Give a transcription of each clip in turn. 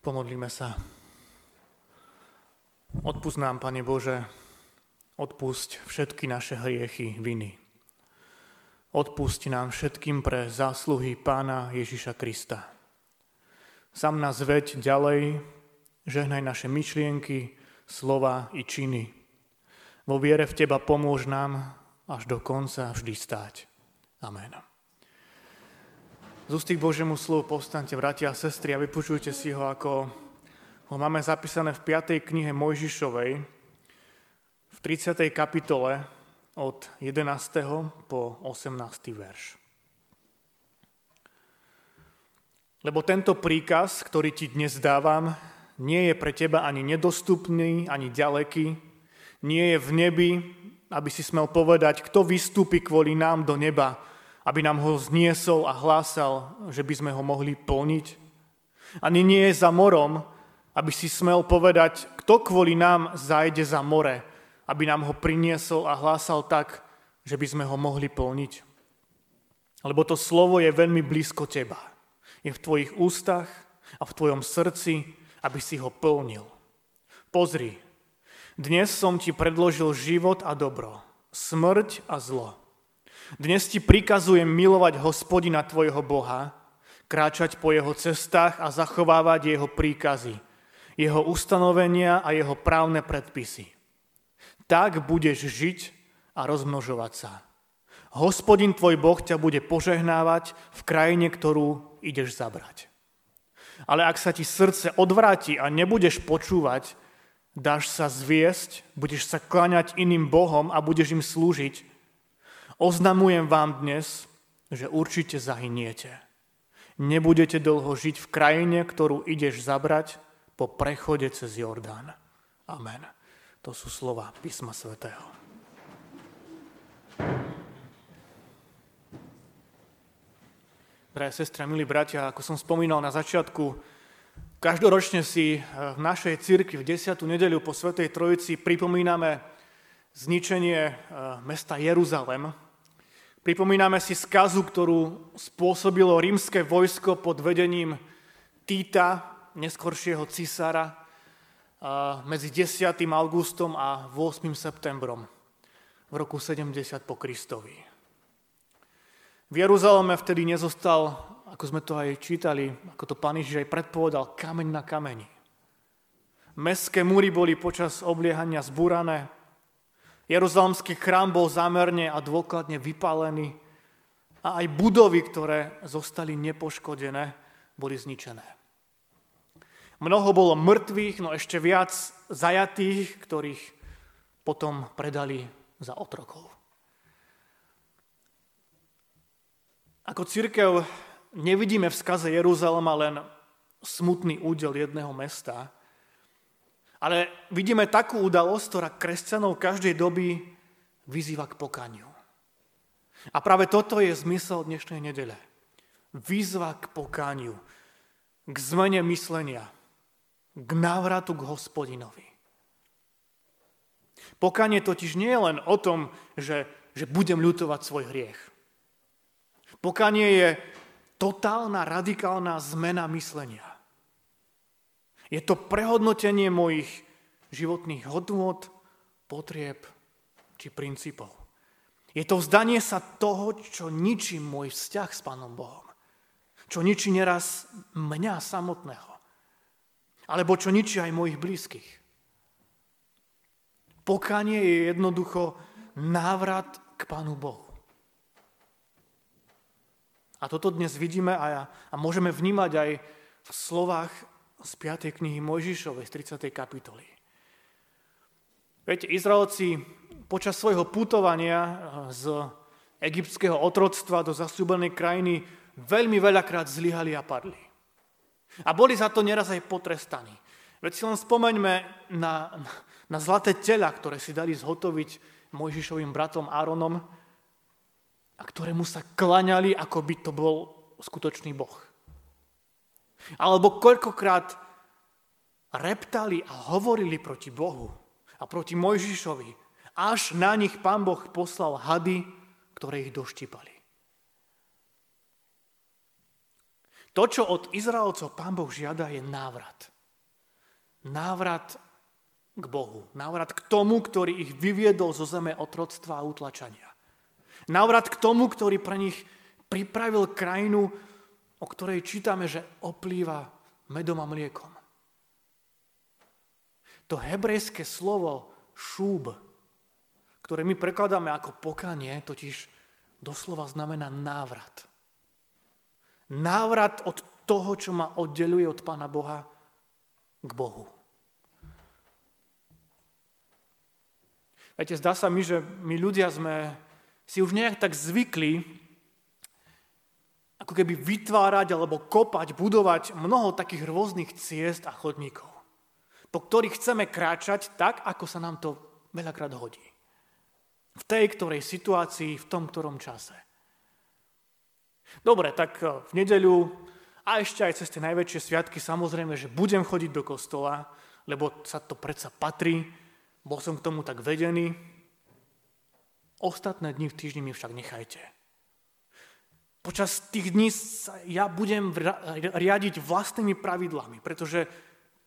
Pomodlíme sa. Odpust nám, Pane Bože, odpusť všetky naše hriechy, viny. Odpusť nám všetkým pre zásluhy Pána Ježiša Krista. Sam nás veď ďalej, žehnaj naše myšlienky, slova i činy. Vo viere v Teba pomôž nám až do konca vždy stáť. Amen. Z ústy k Božiemu slovu povstaňte, bratia a sestry, a vypočujte si ho, ako ho máme zapísané v 5. knihe Mojžišovej, v 30. kapitole od 11. po 18. verš. Lebo tento príkaz, ktorý ti dnes dávam, nie je pre teba ani nedostupný, ani ďaleký, nie je v nebi, aby si smel povedať, kto vystúpi kvôli nám do neba, aby nám ho zniesol a hlásal, že by sme ho mohli plniť. Ani nie je za morom, aby si smel povedať, kto kvôli nám zajde za more, aby nám ho priniesol a hlásal tak, že by sme ho mohli plniť. Lebo to slovo je veľmi blízko teba. Je v tvojich ústach a v tvojom srdci, aby si ho plnil. Pozri, dnes som ti predložil život a dobro, smrť a zlo. Dnes ti prikazujem milovať hospodina tvojho Boha, kráčať po jeho cestách a zachovávať jeho príkazy, jeho ustanovenia a jeho právne predpisy. Tak budeš žiť a rozmnožovať sa. Hospodin tvoj Boh ťa bude požehnávať v krajine, ktorú ideš zabrať. Ale ak sa ti srdce odvráti a nebudeš počúvať, dáš sa zviesť, budeš sa kláňať iným Bohom a budeš im slúžiť, Oznamujem vám dnes, že určite zahyniete. Nebudete dlho žiť v krajine, ktorú ideš zabrať po prechode cez Jordán. Amen. To sú slova písma svätého. Drahé sestre, milí bratia, ako som spomínal na začiatku, každoročne si v našej cirkvi v 10. nedeľu po Svetej Trojici pripomíname zničenie eh, mesta Jeruzalem, Pripomíname si skazu, ktorú spôsobilo rímske vojsko pod vedením Týta, neskoršieho cisára, medzi 10. augustom a 8. septembrom v roku 70 po Kristovi. V Jeruzaleme vtedy nezostal, ako sme to aj čítali, ako to pán Ježiš aj predpovedal, kameň na kameni. Mestské múry boli počas obliehania zbúrané, Jeruzalemský chrám bol zámerne a dôkladne vypálený a aj budovy, ktoré zostali nepoškodené, boli zničené. Mnoho bolo mŕtvych, no ešte viac zajatých, ktorých potom predali za otrokov. Ako církev nevidíme v skaze Jeruzalema len smutný údel jedného mesta, ale vidíme takú udalosť, ktorá kresťanov každej doby vyzýva k pokaniu. A práve toto je zmysel dnešnej nedele. Výzva k pokániu, k zmene myslenia, k návratu k hospodinovi. Pokanie totiž nie je len o tom, že, že budem ľutovať svoj hriech. Pokanie je totálna, radikálna zmena myslenia. Je to prehodnotenie mojich životných hodnôt, potrieb či princípov. Je to vzdanie sa toho, čo ničí môj vzťah s Pánom Bohom. Čo ničí neraz mňa samotného. Alebo čo ničí aj mojich blízkych. Pokanie je jednoducho návrat k Pánu Bohu. A toto dnes vidíme a, a môžeme vnímať aj v slovách z 5. knihy Mojžišovej, z 30. kapitoly. Viete, Izraelci počas svojho putovania eh, z egyptského otroctva do zasúbenej krajiny veľmi veľakrát zlyhali a padli. A boli za to neraz aj potrestaní. Veď si len spomeňme na, na zlaté tela, ktoré si dali zhotoviť Mojžišovým bratom Áronom a ktorému sa klaňali, ako by to bol skutočný boh. Alebo koľkokrát reptali a hovorili proti Bohu a proti Mojžišovi, až na nich pán Boh poslal hady, ktoré ich doštipali. To, čo od Izraelcov pán Boh žiada, je návrat. Návrat k Bohu. Návrat k tomu, ktorý ich vyviedol zo zeme otroctva a utlačania. Návrat k tomu, ktorý pre nich pripravil krajinu, o ktorej čítame, že oplýva medom a mliekom. To hebrejské slovo šúb, ktoré my prekladáme ako pokanie, totiž doslova znamená návrat. Návrat od toho, čo ma oddeluje od Pána Boha, k Bohu. Viete, zdá sa mi, že my ľudia sme si už nejak tak zvykli ako keby vytvárať alebo kopať, budovať mnoho takých rôznych ciest a chodníkov, po ktorých chceme kráčať tak, ako sa nám to veľakrát hodí. V tej ktorej situácii, v tom ktorom čase. Dobre, tak eh, v nedeľu a ešte aj cez tie najväčšie sviatky samozrejme, že budem chodiť do kostola, lebo sa to predsa patrí, bol som k tomu tak vedený. Ostatné dni v týždni mi však nechajte. Počas tých dní sa ja budem riadiť vlastnými pravidlami, pretože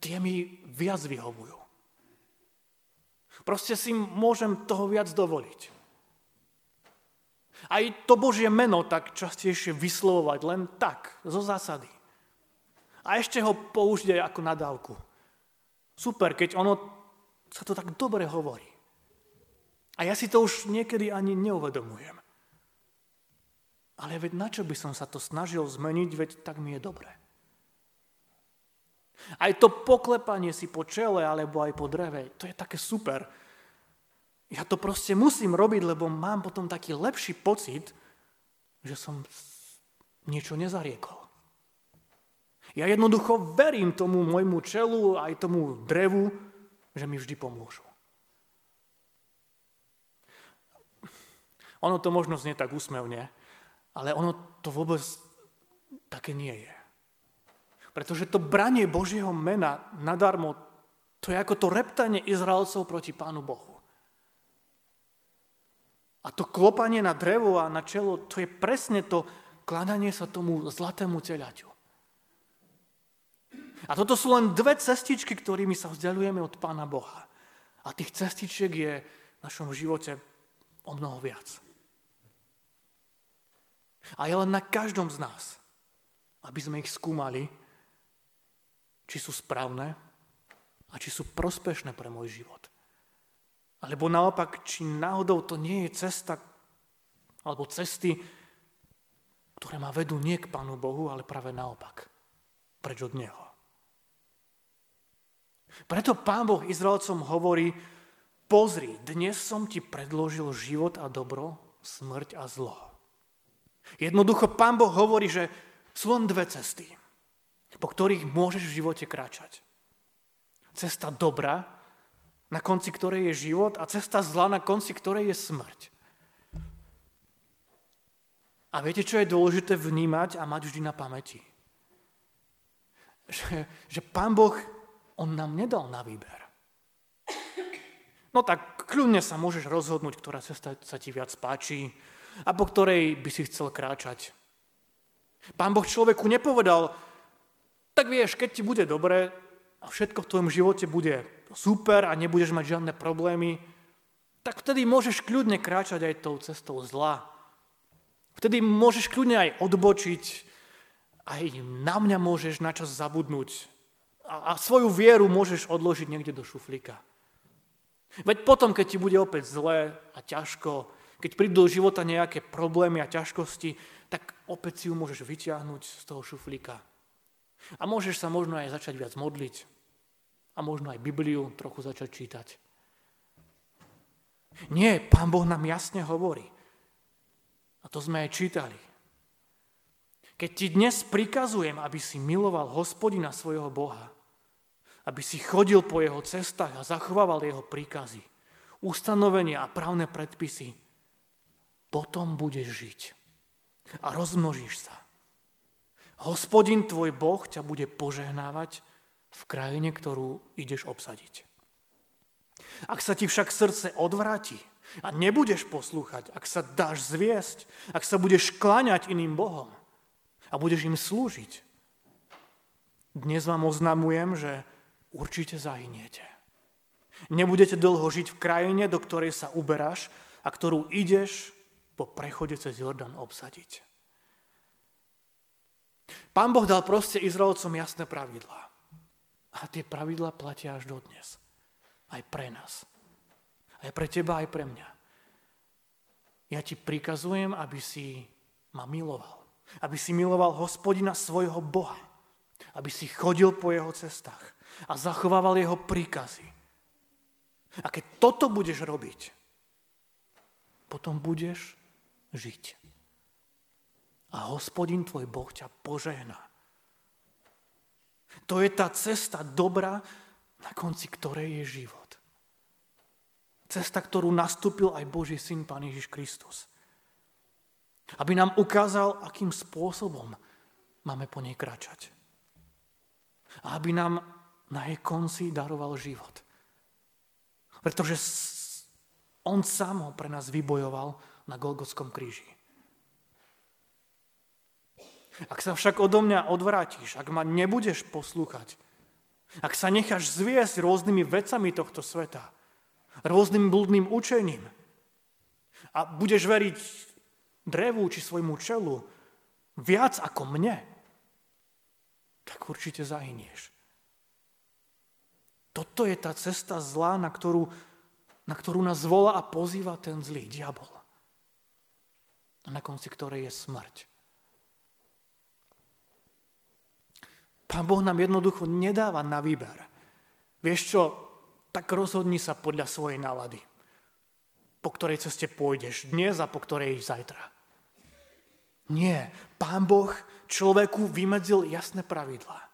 tie mi viac vyhovujú. Proste si môžem toho viac dovoliť. Aj to Božie meno tak častejšie vyslovovať len tak, zo zásady. A ešte ho použiť aj ako nadávku. Super, keď ono sa to tak dobre hovorí. A ja si to už niekedy ani neuvedomujem. Ale veď na čo by som sa to snažil zmeniť, veď tak mi je dobre. Aj to poklepanie si po čele alebo aj po dreve, to je také super. Ja to proste musím robiť, lebo mám potom taký lepší pocit, že som niečo nezariekol. Ja jednoducho verím tomu môjmu čelu, aj tomu drevu, že mi vždy pomôžu. Ono to možno znie tak úsmevne, ale ono to vôbec také nie je. Pretože to branie Božieho mena nadarmo, to je ako to reptanie Izraelcov proti Pánu Bohu. A to klopanie na drevo a na čelo, to je presne to kladanie sa tomu zlatému teľaťu. A toto sú len dve cestičky, ktorými sa vzdialujeme od Pána Boha. A tých cestičiek je v našom živote o mnoho viac. A je len na každom z nás, aby sme ich skúmali, či sú správne a či sú prospešné pre môj život. Alebo naopak, či náhodou to nie je cesta, alebo cesty, ktoré ma vedú nie k Pánu Bohu, ale práve naopak, preč od Neho. Preto Pán Boh Izraelcom hovorí, pozri, dnes som ti predložil život a dobro, smrť a zlo. Jednoducho Pán Boh hovorí, že sú len dve cesty, po ktorých môžeš v živote kráčať. Cesta dobra, na konci ktorej je život a cesta zla, na konci ktorej je smrť. A viete, čo je dôležité vnímať a mať vždy na pamäti? Že, že Pán Boh, On nám nedal na výber. No tak kľudne sa môžeš rozhodnúť, ktorá cesta sa ti viac páči a po ktorej by si chcel kráčať. Pán Boh človeku nepovedal, tak vieš, keď ti bude dobre a všetko v tvojom živote bude super a nebudeš mať žiadne problémy, tak vtedy môžeš kľudne kráčať aj tou cestou zla. Vtedy môžeš kľudne aj odbočiť, aj na mňa môžeš načas zabudnúť a, a svoju vieru môžeš odložiť niekde do šuflíka. Veď potom, keď ti bude opäť zlé a ťažko, keď prídu do života nejaké problémy a ťažkosti, tak opäť si ju môžeš vyťahnuť z toho šuflíka. A môžeš sa možno aj začať viac modliť, a možno aj Bibliu trochu začať čítať. Nie, Pán Boh nám jasne hovorí. A to sme aj čítali. Keď ti dnes prikazujem, aby si miloval hospodina svojho Boha, aby si chodil po jeho cestách a zachovával jeho príkazy, ustanovenia a právne predpisy, potom budeš žiť a rozmnožíš sa. Hospodin tvoj Boh ťa bude požehnávať v krajine, ktorú ideš obsadiť. Ak sa ti však srdce odvráti a nebudeš poslúchať, ak sa dáš zviesť, ak sa budeš kláňať iným Bohom a budeš im slúžiť, Dnes vám oznamujem, že určite zahyniete. Nebudete dlho žiť v krajine, do ktorej sa uberáš a ktorú ideš po prechode cez Jordan obsadiť. Pán Boh dal proste Izraelcom jasné pravidlá. A tie pravidlá platia až dodnes. Aj pre nás. Aj pre teba, aj pre mňa. Ja ti prikazujem, aby si ma miloval. Aby si miloval hospodina svojho Boha. Aby si chodil po jeho cestách a zachovával jeho príkazy. A keď toto budeš robiť, potom budeš žiť. A hospodin tvoj Boh ťa požehná. To je tá cesta dobra, na konci ktorej je život. Cesta, ktorú nastúpil aj Boží syn, Pán Ježiš Kristus. Aby nám ukázal, akým spôsobom máme po nej kračať. A aby nám na jej konci daroval život. Pretože on sám ho pre nás vybojoval na Golgotskom kríži. Ak sa však odo mňa odvrátiš, ak ma nebudeš poslúchať, ak sa necháš zviesť rôznymi vecami tohto sveta, rôznym blúdnym učením a budeš veriť drevu či svojmu čelu viac ako mne, tak určite zahynieš. Toto je tá cesta zla, na ktorú, na ktorú nás volá a pozýva ten zlý diabol. Na konci ktorej je smrť. Pán Boh nám jednoducho nedáva na výber. Vieš čo, tak rozhodni sa podľa svojej nálady. Po ktorej ceste pôjdeš dnes a po ktorej zajtra. Nie, Pán Boh človeku vymedzil jasné pravidlá.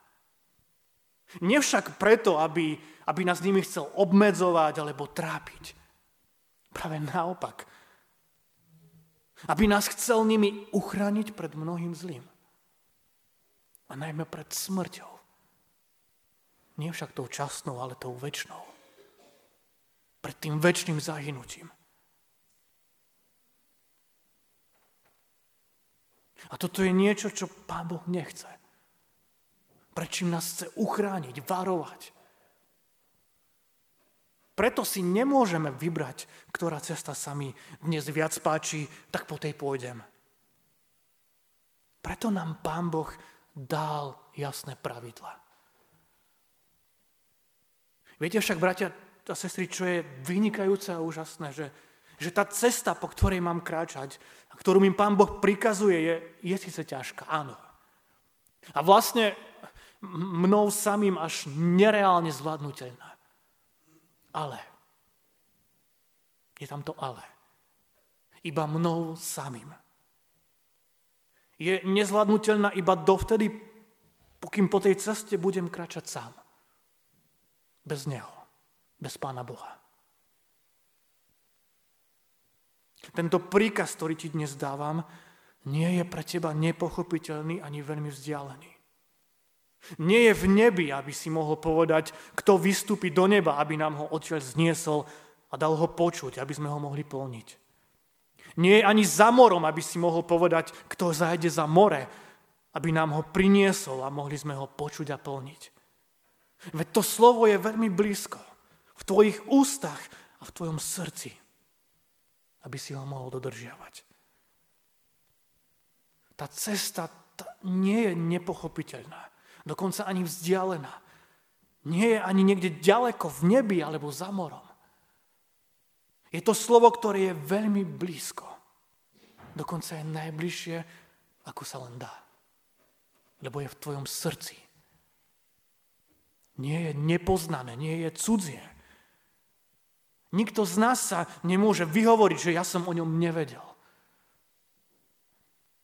Nie však preto, aby, aby nás nimi chcel obmedzovať alebo trápiť. Práve naopak. Aby nás chcel nimi uchrániť pred mnohým zlým a najmä pred smrťou. Nie však tou časnou, ale tou väčšnou. Pred tým väčšným zahynutím. A toto je niečo, čo Pán Boh nechce. Prečím nás chce uchrániť, varovať. Preto si nemôžeme vybrať, ktorá cesta sa mi dnes viac páči, tak po tej pôjdem. Preto nám Pán Boh dal jasné pravidla. Viete však, bratia a sestry, čo je vynikajúce a úžasné, že, že tá cesta, po ktorej mám kráčať, a ktorú mi Pán Boh prikazuje, je, je síce ťažká, áno. A vlastne mnou samým až nereálne zvládnutelná. Ale. Je tam to ale. Iba mnou samým je nezvládnutelná iba dovtedy, pokým po tej ceste budem kračať sám. Bez Neho, bez Pána Boha. Tento príkaz, ktorý ti dnes dávam, nie je pre teba nepochopiteľný ani veľmi vzdialený. Nie je v nebi, aby si mohol povedať, kto vystúpi do neba, aby nám ho odtiaľ zniesol a dal ho počuť, aby sme ho mohli plniť. Nie je ani za morom, aby si mohol povedať, kto zajde za more, aby nám ho priniesol a mohli sme ho počuť a plniť. Veď to slovo je veľmi blízko, v tvojich ústach a v tvojom srdci, aby si ho mohol dodržiavať. Tá cesta tá nie je nepochopiteľná, dokonca ani vzdialená. Nie je ani niekde ďaleko v nebi alebo za morom. Je to slovo, ktoré je veľmi blízko. Dokonca je najbližšie, ako sa len dá. Lebo je v tvojom srdci. Nie je nepoznané, nie je cudzie. Nikto z nás sa nemôže vyhovoriť, že ja som o ňom nevedel.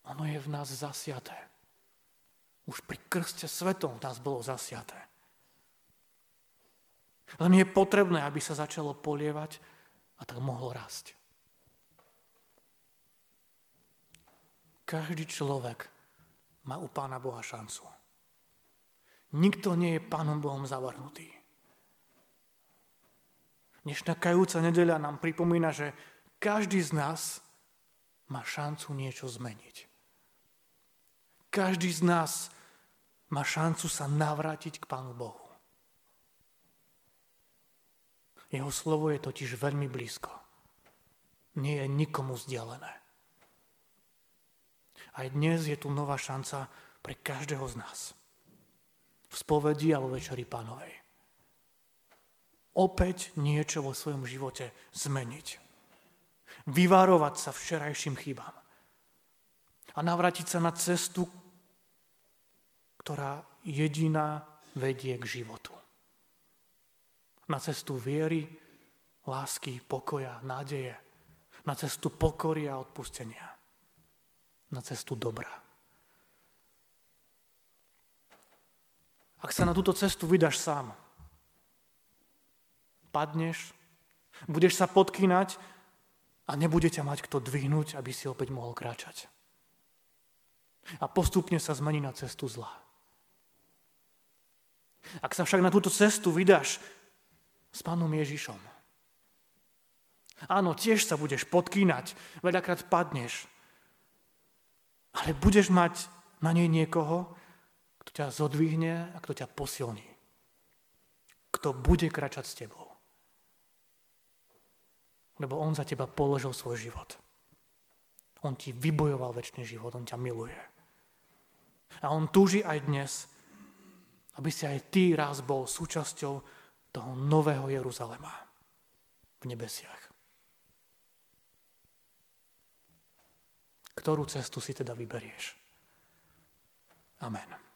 Ono je v nás zasiaté. Už pri krste svetom nás bolo zasiaté. Len je potrebné, aby sa začalo polievať a tak mohlo rásť. Každý človek má u Pána Boha šancu. Nikto nie je Pánom Bohom zavrhnutý. Dnešná kajúca nedeľa nám pripomína, že každý z nás má šancu niečo zmeniť. Každý z nás má šancu sa navrátiť k Pánu Bohu. Jeho slovo je totiž veľmi blízko. Nie je nikomu vzdialené. Aj dnes je tu nová šanca pre každého z nás. V spovedi alebo večeri pánovej. Opäť niečo vo svojom živote zmeniť. Vyvárovať sa včerajším chybám. A navrátiť sa na cestu, ktorá jediná vedie k životu na cestu viery, lásky, pokoja, nádeje, na cestu pokory a odpustenia, na cestu dobra. Ak sa na túto cestu vydaš sám, padneš, budeš sa podkynať a nebude ťa mať kto dvihnúť, aby si opäť mohol kráčať. A postupne sa zmení na cestu zla. Ak sa však na túto cestu vydáš s pánom Ježišom. Áno, tiež sa budeš podkýnať, veľakrát padneš, ale budeš mať na nej niekoho, kto ťa zodvihne a kto ťa posilní. Kto bude kračať s tebou. Lebo on za teba položil svoj život. On ti vybojoval väčší život, on ťa miluje. A on túži aj dnes, aby si aj ty raz bol súčasťou toho nového Jeruzalema v nebesiach. Ktorú cestu si teda vyberieš? Amen.